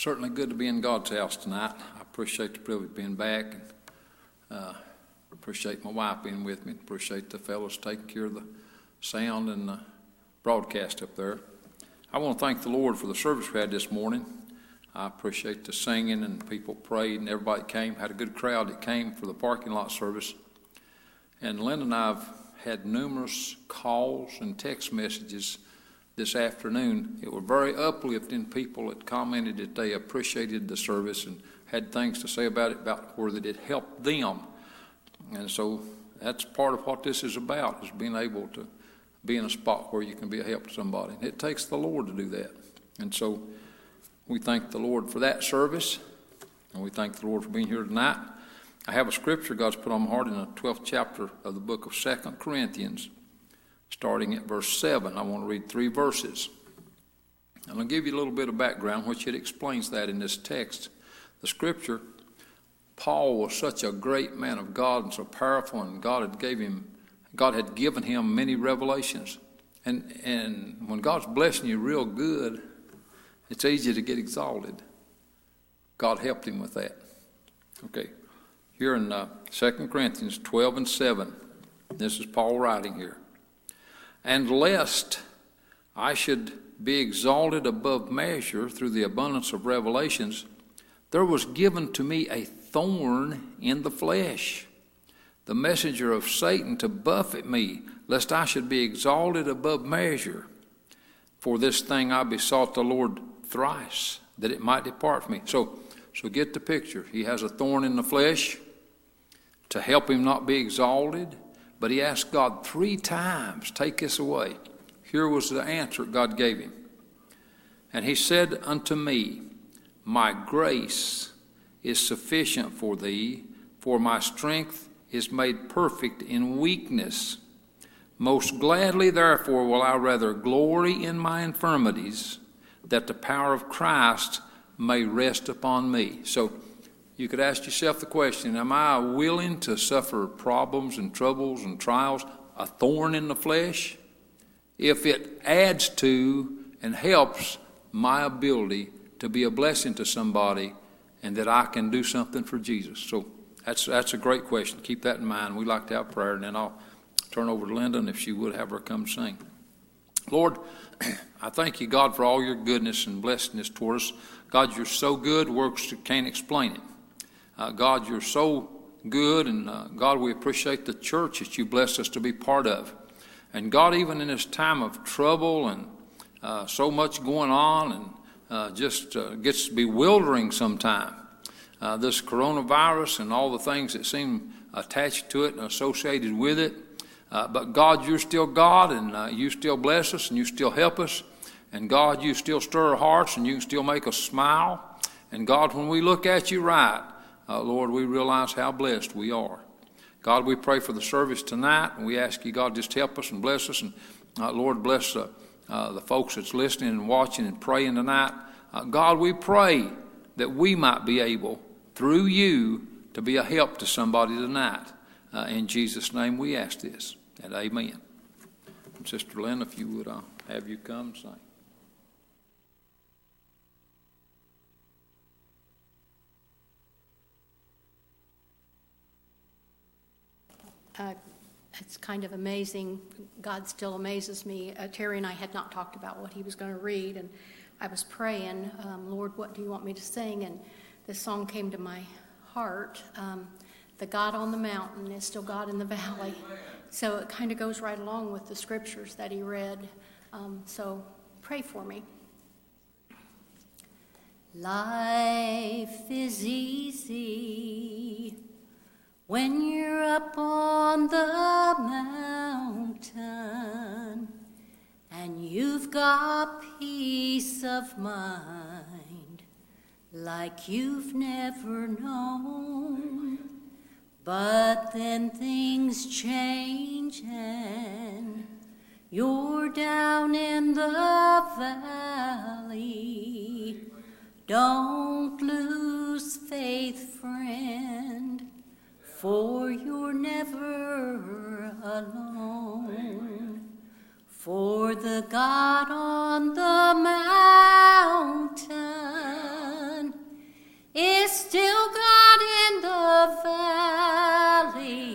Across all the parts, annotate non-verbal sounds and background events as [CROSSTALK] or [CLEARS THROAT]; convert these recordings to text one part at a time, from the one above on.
certainly good to be in God's house tonight. I appreciate the privilege of being back. And, uh, appreciate my wife being with me. Appreciate the fellows taking care of the sound and the broadcast up there. I want to thank the Lord for the service we had this morning. I appreciate the singing and people prayed and everybody came. Had a good crowd that came for the parking lot service. And Linda and I have had numerous calls and text messages this afternoon. It were very uplifting. People that commented that they appreciated the service and had things to say about it, about where that it helped them. And so that's part of what this is about, is being able to be in a spot where you can be a help to somebody. It takes the Lord to do that. And so we thank the Lord for that service, and we thank the Lord for being here tonight. I have a scripture God's put on my heart in the 12th chapter of the book of Second Corinthians starting at verse 7. I want to read three verses. And I'll give you a little bit of background, which it explains that in this text. The scripture, Paul was such a great man of God and so powerful, and God had gave him, God had given him many revelations. And and when God's blessing you real good, it's easy to get exalted. God helped him with that. Okay, here in uh, 2 Corinthians 12 and 7, this is Paul writing here and lest I should be exalted above measure through the abundance of revelations, there was given to me a thorn in the flesh, the messenger of Satan to buffet me, lest I should be exalted above measure. For this thing I besought the Lord thrice, that it might depart from me. So, so get the picture. He has a thorn in the flesh to help him not be exalted but he asked God three times, Take this away. Here was the answer God gave him. And he said unto me, My grace is sufficient for thee, for my strength is made perfect in weakness. Most gladly, therefore, will I rather glory in my infirmities, that the power of Christ may rest upon me. So, you could ask yourself the question Am I willing to suffer problems and troubles and trials, a thorn in the flesh, if it adds to and helps my ability to be a blessing to somebody and that I can do something for Jesus? So that's, that's a great question. Keep that in mind. We like to have prayer, and then I'll turn over to Linda, and if she would, have her come sing. Lord, [CLEARS THROAT] I thank you, God, for all your goodness and blessedness toward us. God, you're so good, works can't explain it. Uh, God, you're so good, and uh, God, we appreciate the church that you blessed us to be part of. And God, even in this time of trouble and uh, so much going on, and uh, just uh, gets bewildering sometimes. Uh, this coronavirus and all the things that seem attached to it and associated with it. but God, you're still God, and you still bless us, and you still help us. And God, you still stir our hearts, and you still make us smile. And God, when we look at you right, uh, Lord, we realize how blessed we are. God, we pray for the service tonight, and we ask you, God, just help us and bless us. And uh, Lord, bless uh, uh the folks that's listening and watching and praying tonight. Uh, God, we pray that we might be able, through you, to be a help to somebody tonight. Uh, in Jesus' name we ask this, and amen. Sister Lynn, if you would have you come sing. Uh, it's kind of amazing. God still amazes me. Uh, Terry and I had not talked about what he was going to read, and I was praying, um, Lord, what do you want me to sing? And this song came to my heart. Um, the God on the mountain is still God in the valley. So it kind of goes right along with the scriptures that he read. Um, so pray for me. Life is easy when you're up on the mountain and you've got peace of mind like you've never known. But then things change and you're down in the valley. Don't lose faith, friend for you're never alone. For the God on the mountain is still God in the valley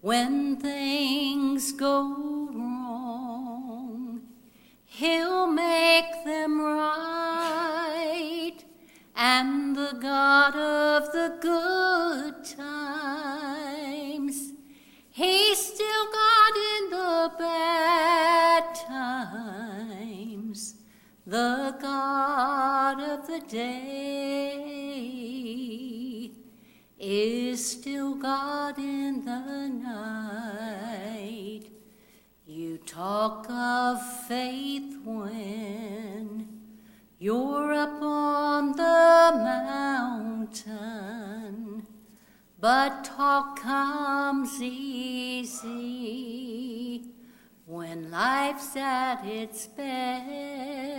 when things go wrong. He'll make them right, and the God of day is still God in the night. You talk of faith when you're up on the mountain, but talk comes easy when life's at its best.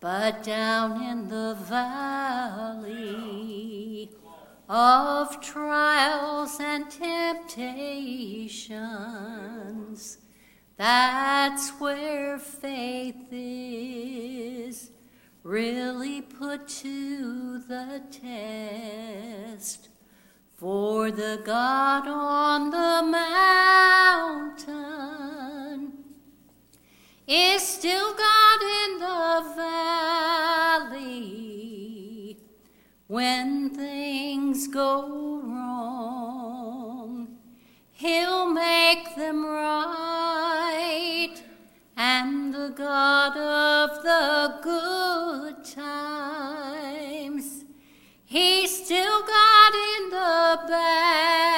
But down in the valley of trials and temptations, that's where faith is really put to the test. For the God on the mountain is still God in the valley when things go wrong. He'll make them right, and the God of the good times, He's still God in the bad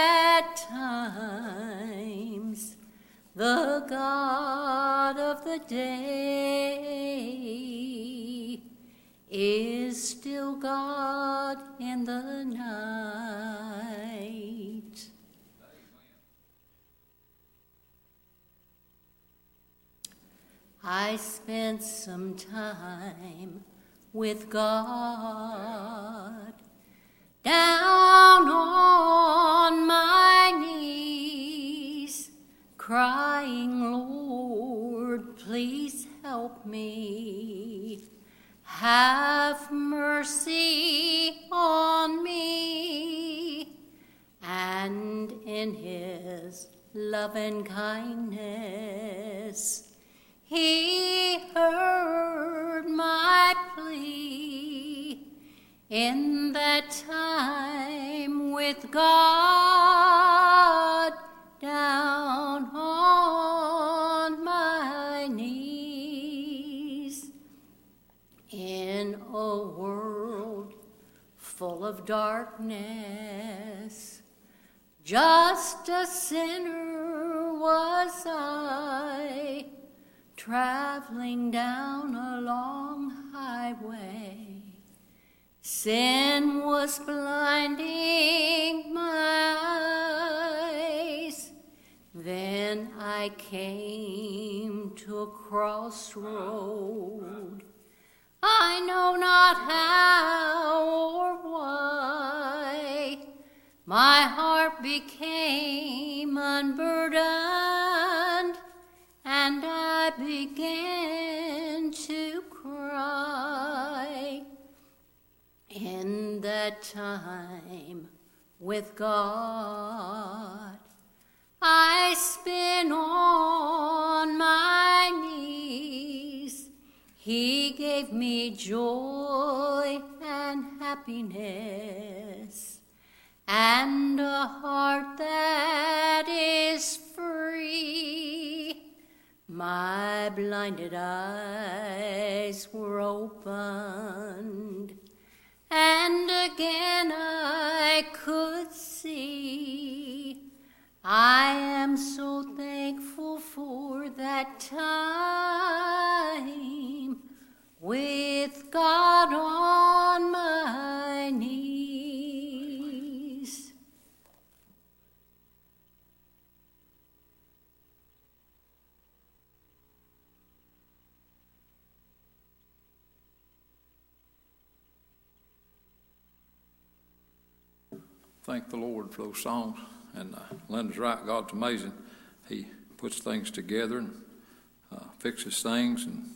the God of the day is still God in the night. I spent some time with God down on my knees, crying, Lord, please help me. Have mercy on me. And in his love and kindness, he heard my plea in that time with God down on my knees in a world full of darkness. Just a sinner was I, traveling down a long highway. Sin was blinding my I came to a crossroad. I know not how or why. My heart became unburdened, and I began to cry. In that time with God, I spin on my knees. He gave me joy and happiness, and a heart that is free. My blinded eyes were opened, and again I could see. I am so thankful for that time with God on my knees. Thank the Lord for those songs. And uh, Linda's right, God's amazing. He puts things together and uh, fixes things. And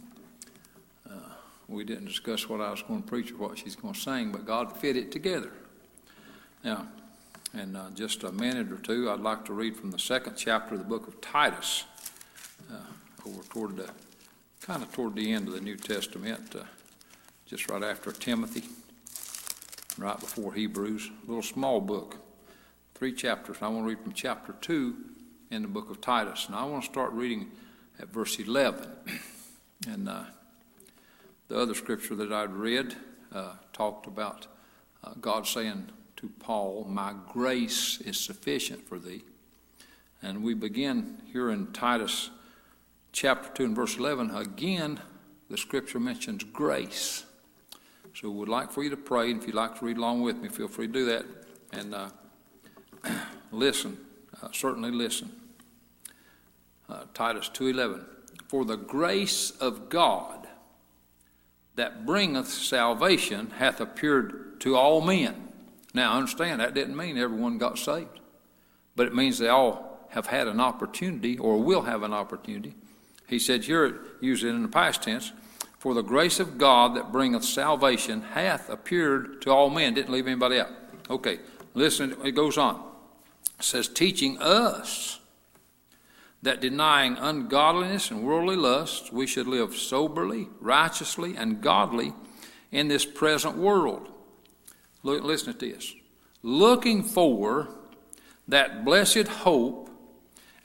uh, we didn't discuss what I was going to preach or what she's going to sing, but God fit it together. Now, in uh, just a minute or two, I'd like to read from the second chapter of the book of Titus, uh, over toward the kind of toward the end of the New Testament, uh, just right after Timothy, right before Hebrews, a little small book, three chapters. I want to read from chapter 2 in the book of Titus. And I want to start reading at verse 11. [CLEARS THROAT] And uh, the other scripture that I'd read uh, talked about uh, God saying to Paul, My grace is sufficient for thee. And we begin here in Titus chapter 2 and verse 11. Again, the scripture mentions grace. So we'd like for you to pray, and if you'd like to read along with me, feel free to do that. And uh, [CLEARS THROAT] listen, uh, certainly listen. Uh, Titus 2.11, For the grace of God that bringeth salvation hath appeared to all men. Now, understand, that didn't mean everyone got saved, but it means they all have had an opportunity or will have an opportunity. He said here, use it in the past tense, for the grace of God that bringeth salvation hath appeared to all men. Didn't leave anybody out. Okay, listen, it goes on. Says, teaching us that denying ungodliness and worldly lusts, we should live soberly, righteously, and godly in this present world. Look, listen to this. Looking for that blessed hope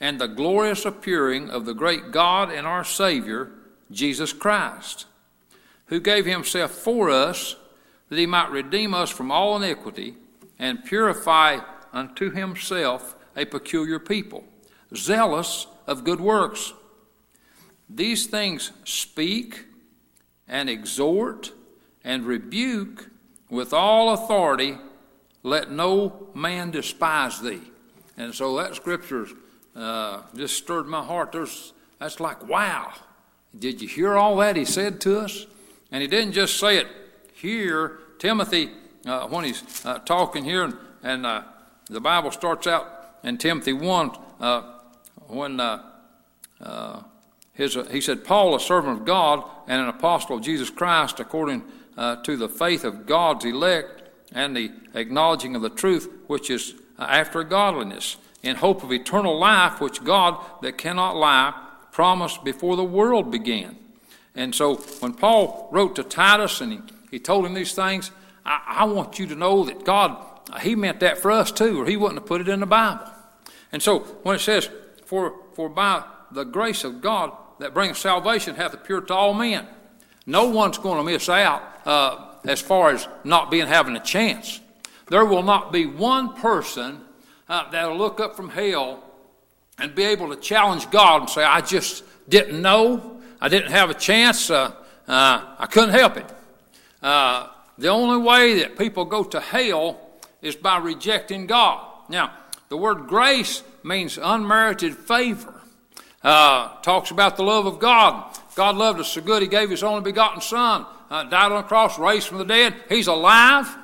and the glorious appearing of the great God and our Savior, Jesus Christ, who gave himself for us that he might redeem us from all iniquity and purify unto himself a peculiar people, zealous of good works. These things speak and exhort and rebuke with all authority. Let no man despise thee. And so that scripture uh, just stirred my heart. There's, that's like, wow. Did you hear all that he said to us? And he didn't just say it here. Timothy, uh, when he's uh, talking here, and, and uh, the Bible starts out in Timothy 1 uh, when uh, uh, his, he said, Paul, a servant of God and an apostle of Jesus Christ, according to the faith of God's elect and the acknowledging of the truth which is after godliness, in hope of eternal life, which God, that cannot lie, promised before the world began. And so when Paul wrote to Titus and he, he told him these things, I, I want you to know that God, he meant that for us too, or he wouldn't have put it in the Bible. And so when it says, for, for by the grace of God that brings salvation hath appeared to all men, no one's going to miss out uh, as far as not being having a chance. There will not be one person uh, that'll look up from hell and be able to challenge God and say, I just didn't know. I didn't have a chance. Uh, uh, I couldn't help it. Uh, the only way that people go to hell is by rejecting God. Now, the word grace means unmerited favor. Uh, talks about the love of God. God loved us so good, He gave His only begotten Son, uh, died on the cross, raised from the dead. He's alive.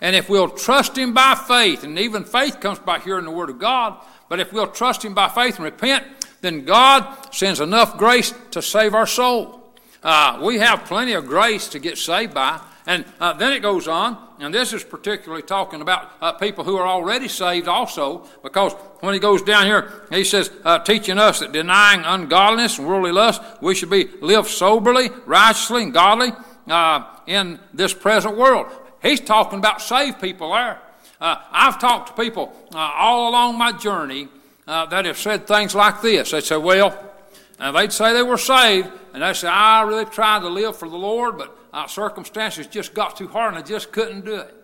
And if we'll trust Him by faith, and even faith comes by hearing the Word of God, but if we'll trust Him by faith and repent, then God sends enough grace to save our soul. Uh, we have plenty of grace to get saved by. And uh, then it goes on, and this is particularly talking about uh, people who are already saved also, because when he goes down here, he says, uh, teaching us that denying ungodliness and worldly lust, we should be live soberly, righteously, and godly uh, in this present world. He's talking about saved people there. Uh, I've talked to people uh, all along my journey that have said things like this. They say, well, and they'd say they were saved, and they say, I really tried to live for the Lord, but uh, circumstances just got too hard and I just couldn't do it.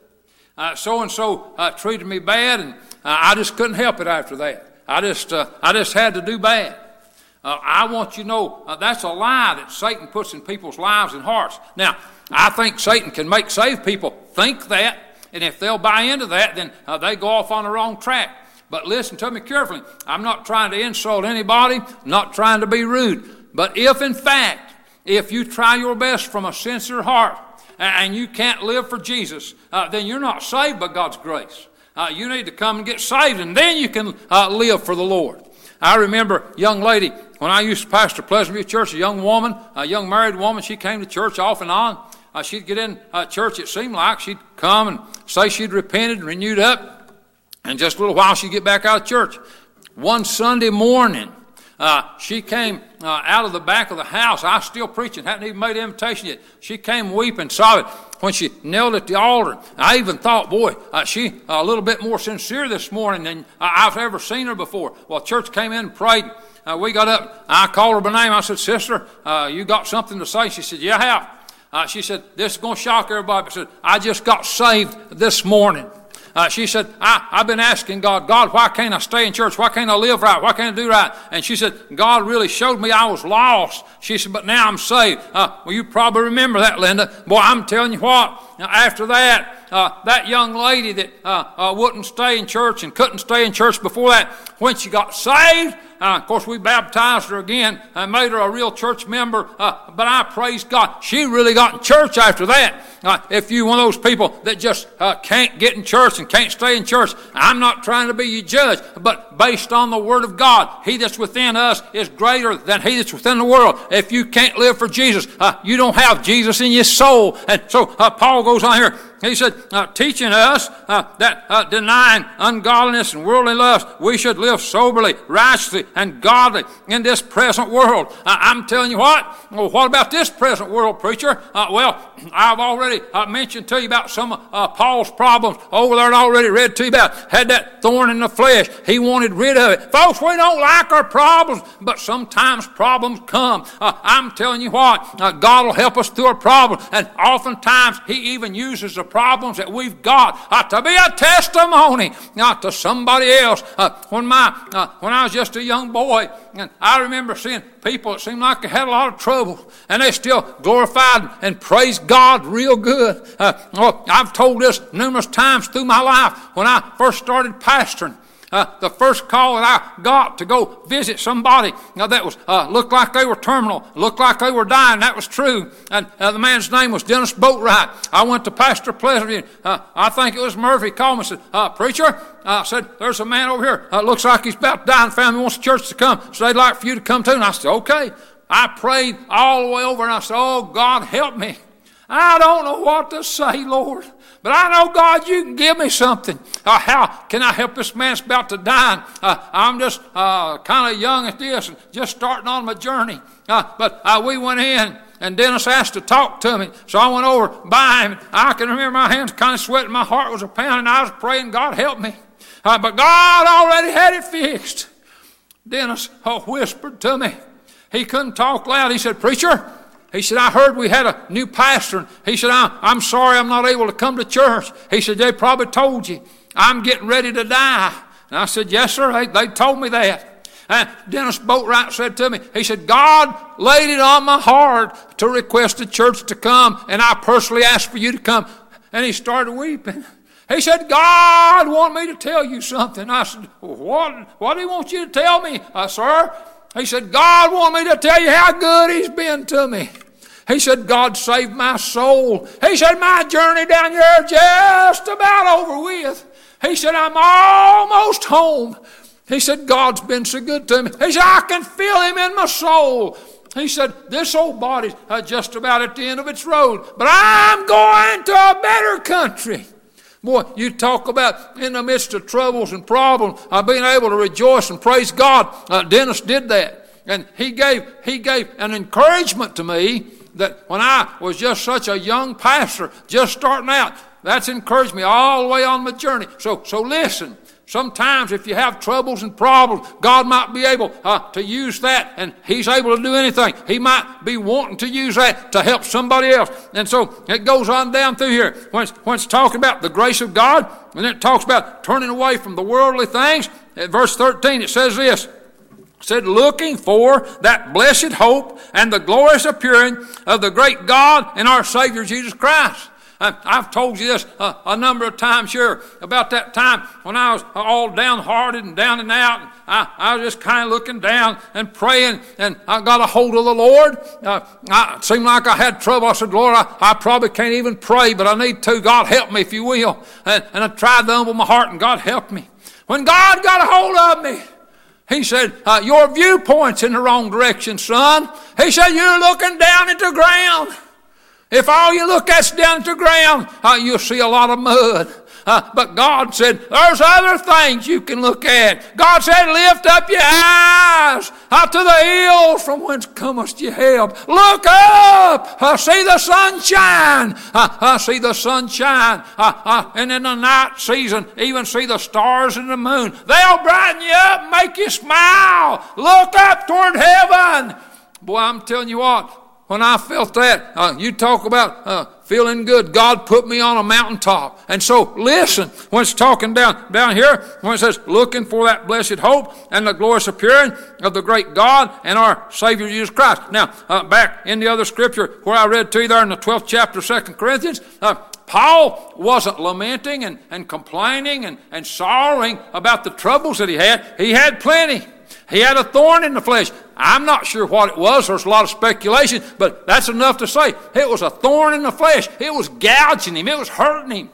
So and so treated me bad, and uh, I just couldn't help it after that. I just, uh, I just had to do bad. Uh, I want you to know that's a lie that Satan puts in people's lives and hearts. Now, I think Satan can make saved people think that, and if they'll buy into that, then they go off on the wrong track. But listen to me carefully. I'm not trying to insult anybody, not trying to be rude. But if in fact, if you try your best from a sincere heart and you can't live for Jesus, uh, then you're not saved by God's grace. Uh, you need to come and get saved, and then you can uh, live for the Lord. I remember a young lady when I used to pastor Pleasant View Church, a young woman, a young married woman, she came to church off and on. Uh, she'd get in uh, church, it seemed like. She'd come and say she'd repented and renewed up. And just a little while, she'd get back out of church. One Sunday morning, Uh, she came uh, out of the back of the house. I was still preaching, hadn't even made invitation yet. She came weeping, sobbing when she knelt at the altar. I even thought, boy, uh, she a little bit more sincere this morning than I've ever seen her before. Well, church came in and prayed. Uh, we got up. I called her by name. I said, Sister, uh, you got something to say? She said, Yeah, I have. Uh, she said, This is going to shock everybody. I said, I just got saved this morning. Uh, she said, I, I've been asking God, God, why can't I stay in church? Why can't I live right? Why can't I do right? And she said, God really showed me I was lost. She said, but now I'm saved. Uh, well, you probably remember that, Linda. Boy, I'm telling you what, after that, uh, that young lady that uh, uh, wouldn't stay in church and couldn't stay in church before that, when she got saved, uh, of course, we baptized her again and made her a real church member. Uh, but I praise God. She really got in church after that. Uh, if you're one of those people that just uh, can't get in church and can't stay in church, I'm not trying to be your judge, but based on the Word of God, He that's within us is greater than He that's within the world. If you can't live for Jesus, uh, you don't have Jesus in your soul. And so uh, Paul goes on here. He said, uh, teaching us uh, that denying ungodliness and worldly lust, we should live soberly, righteously, and godly in this present world. I'm telling you what. Well, what about this present world, preacher? Well, I've already uh, mentioned to you about some of Paul's problems over there. And already read to you about had that thorn in the flesh. He wanted rid of it. Folks, we don't like our problems, but sometimes problems come. I'm telling you what. God will help us through a problem, and oftentimes He even uses the problems that we've got uh, to be a testimony not to somebody else. Uh, when my uh, when I was just a young boy, and I remember seeing people that seemed like they had a lot of trouble, and they still glorified and praised God real good. Uh, well, I've told this numerous times through my life when I first started pastoring. Uh, the first call that I got to go visit somebody uh, that was uh, looked like they were terminal, looked like they were dying. That was true. And uh, the man's name was Dennis Boatwright. I went to Pastor Pleasant. Uh, I think it was Murphy. Called me and said, uh, "Preacher," I said, "There's a man over here. looks like he's about to die, and family wants the church to come. So they'd like for you to come too." And I said, "Okay." I prayed all the way over, and I said, "Oh God, help me." I don't know what to say, Lord. But I know, God, you can give me something. Uh, how can I help this man that's about to die? Uh, I'm just uh, kind of young at this and just starting on my journey. Uh, but uh, we went in and Dennis asked to talk to me. So I went over by him. I can remember my hands kind of sweating. My heart was a pounding. I was praying, God help me. Uh, but God already had it fixed. Dennis whispered to me. He couldn't talk loud. He said, Preacher, he said, I heard we had a new pastor. He said, I'm sorry I'm not able to come to church. He said, they probably told you I'm getting ready to die. And I said, yes, sir. They, they told me that. And Dennis Boatwright said to me, he said, God laid it on my heart to request the church to come, and I personally asked for you to come. And he started weeping. He said, God wanted me to tell you something. I said, what, what do he want you to tell me, uh, sir? He said, God wanted me to tell you how good he's been to me. He said, God saved my soul. He said, my journey down here just about over with. He said, I'm almost home. He said, God's been so good to me. He said, I can feel him in my soul. He said, This old body's just about at the end of its road, but I'm going to a better country. Boy, you talk about in the midst of troubles and problems, uh, being able to rejoice and praise God. Uh, Dennis did that. And he gave, he gave an encouragement to me that when I was just such a young pastor, just starting out, that's encouraged me all the way on my journey. So, so listen. Sometimes, if you have troubles and problems, God might be able uh, to use that, and He's able to do anything. He might be wanting to use that to help somebody else. And so it goes on down through here when it's, when it's talking about the grace of God, and it talks about turning away from the worldly things. At verse 13, it says this said, looking for that blessed hope and the glorious appearing of the great God and our Savior Jesus Christ. I've told you this a, a, number of times sure, about that time when I was all downhearted and down and out. I, I was just kind of looking down and praying, and I got a hold of the Lord. Uh, I, it seemed like I had trouble. I said, Lord, I, I, probably can't even pray, but I need to. God help me, if you will. And, and I tried to humble my heart, and God helped me. When God got a hold of me, he said, uh, Your viewpoint's in the wrong direction, son. He said, You're looking down at the ground. If all you look at's down at the ground, uh, you'll see a lot of mud. Uh, but God said, there's other things you can look at. God said, lift up your eyes out to the hills from whence comest your help. Look up. Uh, see the sunshine. Uh, see the sunshine. And in the night season, even see the stars and the moon. They'll brighten you up, make you smile. Look up toward heaven. Boy, I'm telling you what, when I felt that, uh, you talk about uh, feeling good. God put me on a mountaintop. And so listen when it's talking down, down here, when it says looking for that blessed hope and the glorious appearing of the great God and our Savior Jesus Christ. Now, uh, back in the other scripture where I read to you there in the 12th chapter, 2 Corinthians, uh, Paul wasn't lamenting and, and complaining and, and sorrowing about the troubles that he had. He had plenty. He had a thorn in the flesh. I'm not sure what it was. There's a lot of speculation, but that's enough to say it was a thorn in the flesh. It was gouging him, it was hurting him.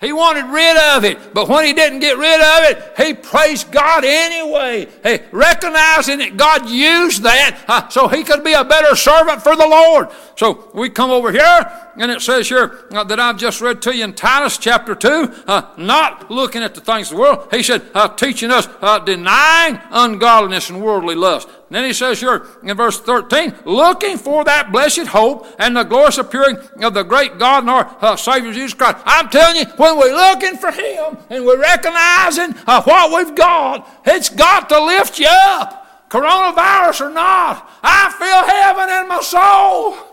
He wanted rid of it, but when he didn't get rid of it, he praised God anyway. Hey, recognizing that God used that uh, so he could be a better servant for the Lord. So we come over here, and it says here uh, that I've just read to you in Titus chapter 2, uh, not looking at the things of the world. He said, uh, teaching us uh, denying ungodliness and worldly lust. And then he says here in verse 13, looking for that blessed hope and the glorious appearing of the great God and our uh, Savior Jesus Christ. I'm telling you, when we're looking for Him and we're recognizing uh, what we've got, it's got to lift you up. Coronavirus or not, I feel heaven in my soul.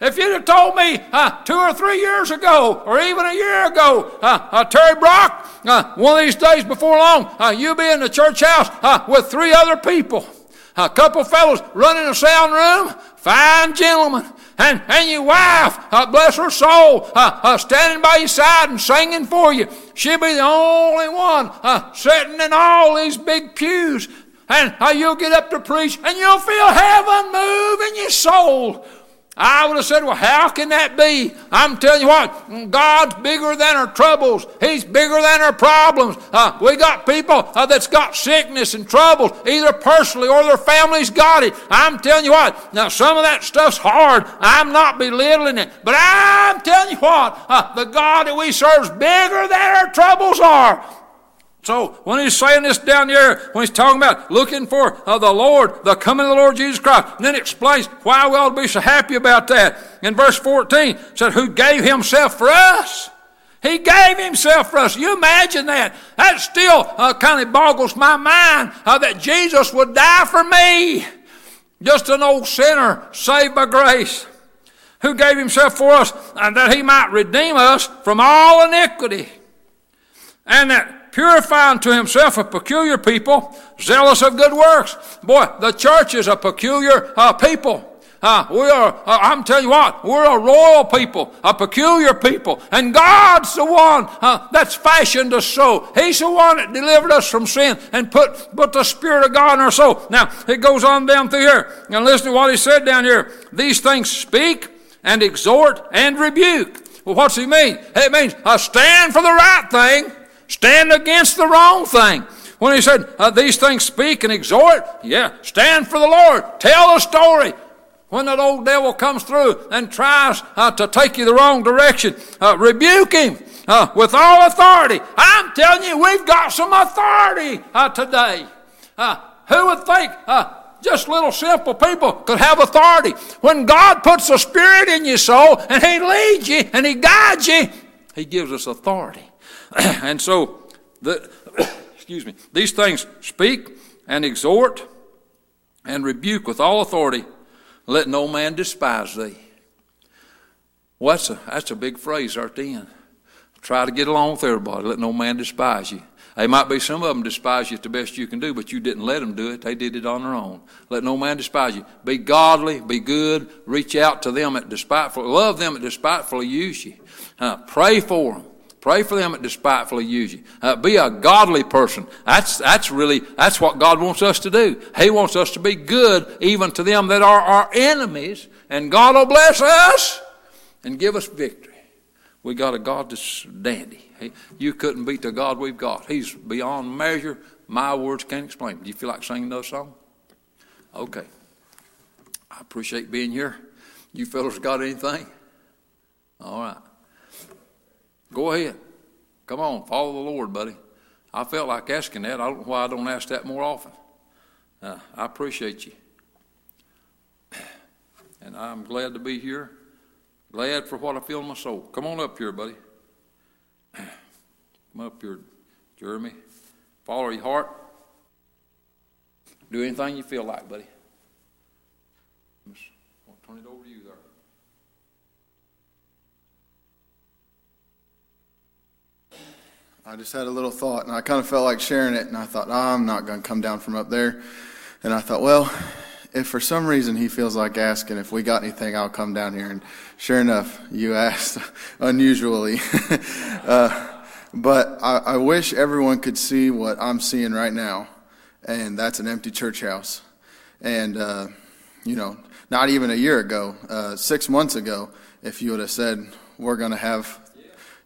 If you'd have told me uh, two or three years ago, or even a year ago, uh, uh, Terry Brock, uh, one of these days before long, uh, you'll be in the church house uh, with three other people a couple fellows running a sound room, fine gentlemen, and, and your wife, bless her soul, standing by your side and singing for you. She'll be the only one sitting in all these big pews. And you'll get up to preach and you'll feel heaven move in your soul. I would have said, Well, how can that be? I'm telling you what, God's bigger than our troubles. He's bigger than our problems. Uh, we got people uh, that's got sickness and troubles, either personally or their family's got it. I'm telling you what, now some of that stuff's hard. I'm not belittling it. But I'm telling you what, uh, the God that we serve is bigger than our troubles are. So when he's saying this down here, when he's talking about looking for uh, the Lord, the coming of the Lord Jesus Christ, and then explains why we ought to be so happy about that. In verse 14, said, who gave himself for us. He gave himself for us. You imagine that? That still uh, kind of boggles my mind uh, that Jesus would die for me. Just an old sinner saved by grace. Who gave himself for us and that he might redeem us from all iniquity. And that purifying to himself a peculiar people, zealous of good works. Boy, the church is a peculiar uh, people. Uh, we are, uh, I'm telling you what, we're a royal people, a peculiar people. And God's the one uh, that's fashioned us so. He's the one that delivered us from sin and put, put the Spirit of God in our soul. Now, it goes on down through here. And listen to what he said down here. These things speak and exhort and rebuke. Well, what's he mean? It means I stand for the right thing Stand against the wrong thing. When he said, uh, These things speak and exhort, yeah, stand for the Lord. Tell a story. When that old devil comes through and tries uh, to take you the wrong direction, uh, rebuke him uh, with all authority. I'm telling you, we've got some authority uh, today. Uh, who would think just little simple people could have authority? When God puts a spirit in your soul and He leads you and He guides you, He gives us authority. [COUGHS] and so, the, [COUGHS] excuse me, these things speak and exhort and rebuke with all authority. Let no man despise thee. Well, that's a, that's a big phrase right then. Try to get along with everybody. Let no man despise you. They might be some of them despise you the best you can do, but you didn't let them do it. They did it on their own. Let no man despise you. Be godly, be good, reach out to them at despiteful, love them at despitefully use you. Uh, pray for them. Pray for them that despitefully use you. Uh, be a godly person. That's, that's really, that's what God wants us to do. He wants us to be good even to them that are our enemies, and God will bless us and give us victory. We got a God that's dandy. He, you couldn't beat the God we've got. He's beyond measure. My words can't explain. Do you feel like singing those song? Okay. I appreciate being here. You fellas got anything? All right. Go ahead. Come on, follow the Lord, buddy. I felt like asking that. I don't know why I don't ask that more often. Uh, I appreciate you. [CLEARS THROAT] And I'm glad to be here. Glad for what I feel in my soul. Come on up here, buddy. [CLEARS THROAT] Come up here, Jeremy. Follow your heart. Do anything you feel like, buddy. I'll turn it over to you there. I just had a little thought, and I kind of felt like sharing it, and I thought, "Ah, I'm not going to come down from up there. And I thought, well, if for some reason he feels like asking if we got anything, I'll come down here. And sure enough, you [LAUGHS] asked unusually. [LAUGHS] uh, but I, I wish everyone could see what I'm seeing right now, and that's an empty church house. And, uh, you know, not even a year ago, uh, six months ago, if you would have said, we're going to have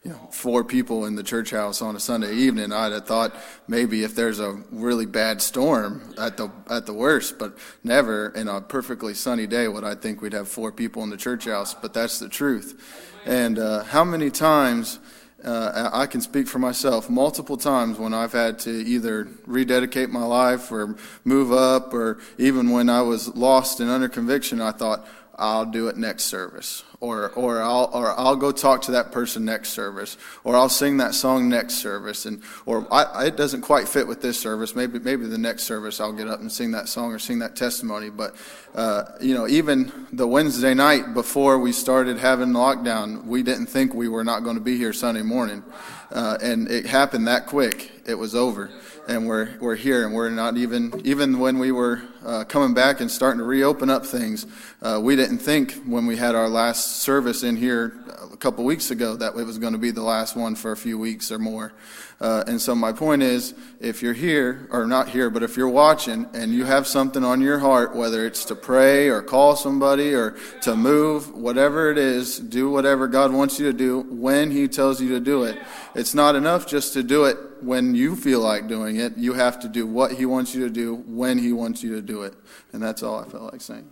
you know, four people in the church house on a Sunday evening, I'd have thought maybe if there's a really bad storm at the at the worst, but never in a perfectly sunny day would I think we'd have four people in the church house. But that's the truth. And uh, how many times? Uh, I can speak for myself. Multiple times when I've had to either rededicate my life or move up, or even when I was lost and under conviction, I thought, I'll do it next service, or or I'll or I'll go talk to that person next service, or I'll sing that song next service, and or I, it doesn't quite fit with this service. Maybe maybe the next service I'll get up and sing that song or sing that testimony. But uh, you know, even the Wednesday night before we started having lockdown, we didn't think we were not going to be here Sunday morning, uh, and it happened that quick. It was over and we're we're here, and we're not even even when we were uh, coming back and starting to reopen up things, uh, we didn't think when we had our last service in here a couple weeks ago that it was going to be the last one for a few weeks or more. Uh, and so my point is, if you're here or not here, but if you're watching and you have something on your heart, whether it's to pray or call somebody or to move, whatever it is, do whatever God wants you to do when He tells you to do it. It's not enough just to do it when you feel like doing it. You have to do what He wants you to do when He wants you to do it. And that's all I felt like saying.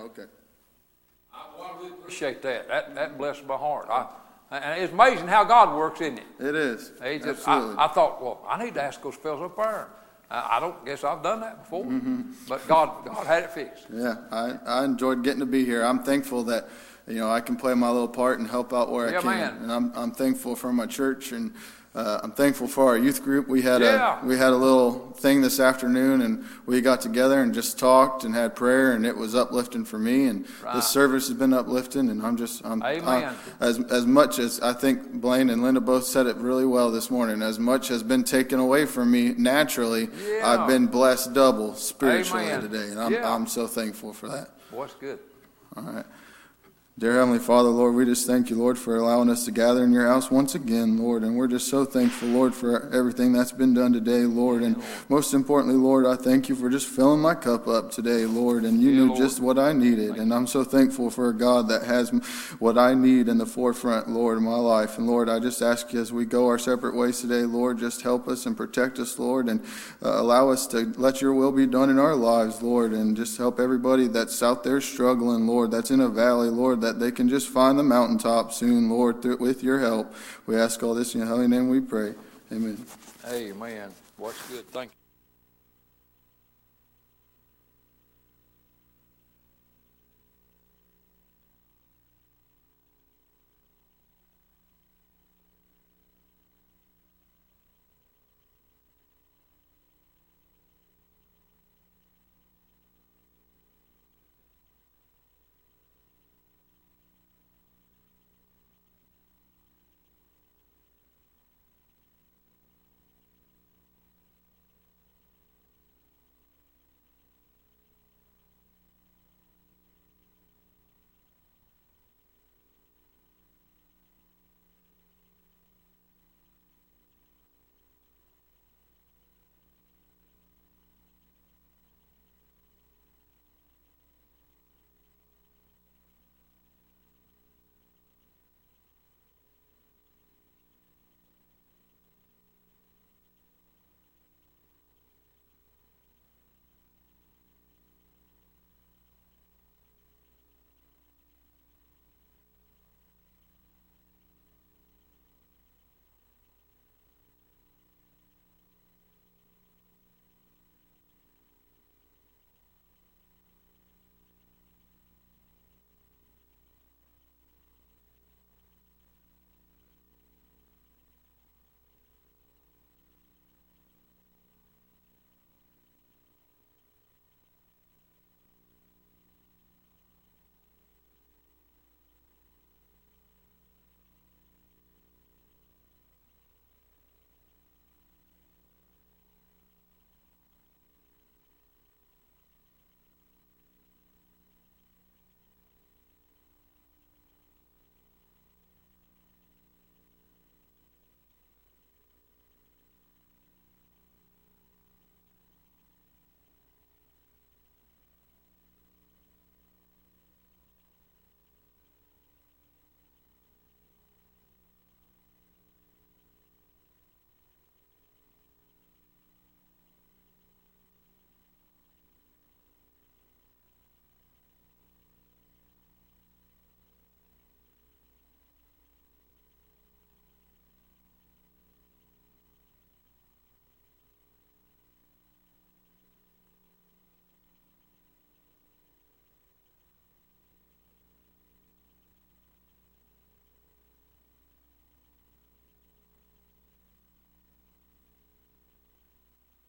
Okay. I well, I really appreciate that. That, that blessed my heart. I, and it's amazing how God works, isn't it? It is. Just, Absolutely. I, I thought, well, I need to ask those fellows up there. I, I don't guess I've done that before, Mm-hmm. but God, God had it fixed. Yeah, I, I enjoyed getting to be here. I'm thankful that, you know, I can play my little part and help out where Yeah, I can. man. And I'm, I'm thankful for my church and uh, I'm thankful for our youth group. We had Yeah. a we had a little thing this afternoon and we got together and just talked and had prayer and it was uplifting for me and Right. this service has been uplifting and I'm just I'm Amen. I- as as much as I think Blaine and Linda both said it really well this morning. As much has been taken away from me naturally, Yeah. I've been blessed double spiritually Amen. today, and I'm Yeah. I'm so thankful for that. What's good. All right. Dear Heavenly Father, Lord, we just thank you, Lord, for allowing us to gather in your house once again, Lord. And we're just so thankful, Lord, for everything that's been done today, Lord. And most importantly, Lord, I thank you for just filling my cup up today, Lord. And you Yeah, knew Lord. just what I needed. And I'm so thankful for a God that has what I need in the forefront, Lord, of my life. And Lord, I just ask you as we go our separate ways today, Lord, just help us and protect us, Lord, and uh, allow us to let your will be done in our lives, Lord. And just help everybody that's out there struggling, Lord, that's in a valley, Lord, that they can just find the mountaintop soon, Lord, through, with your help. We ask all this in your holy name we pray. Amen. Amen. It's good. Thank you.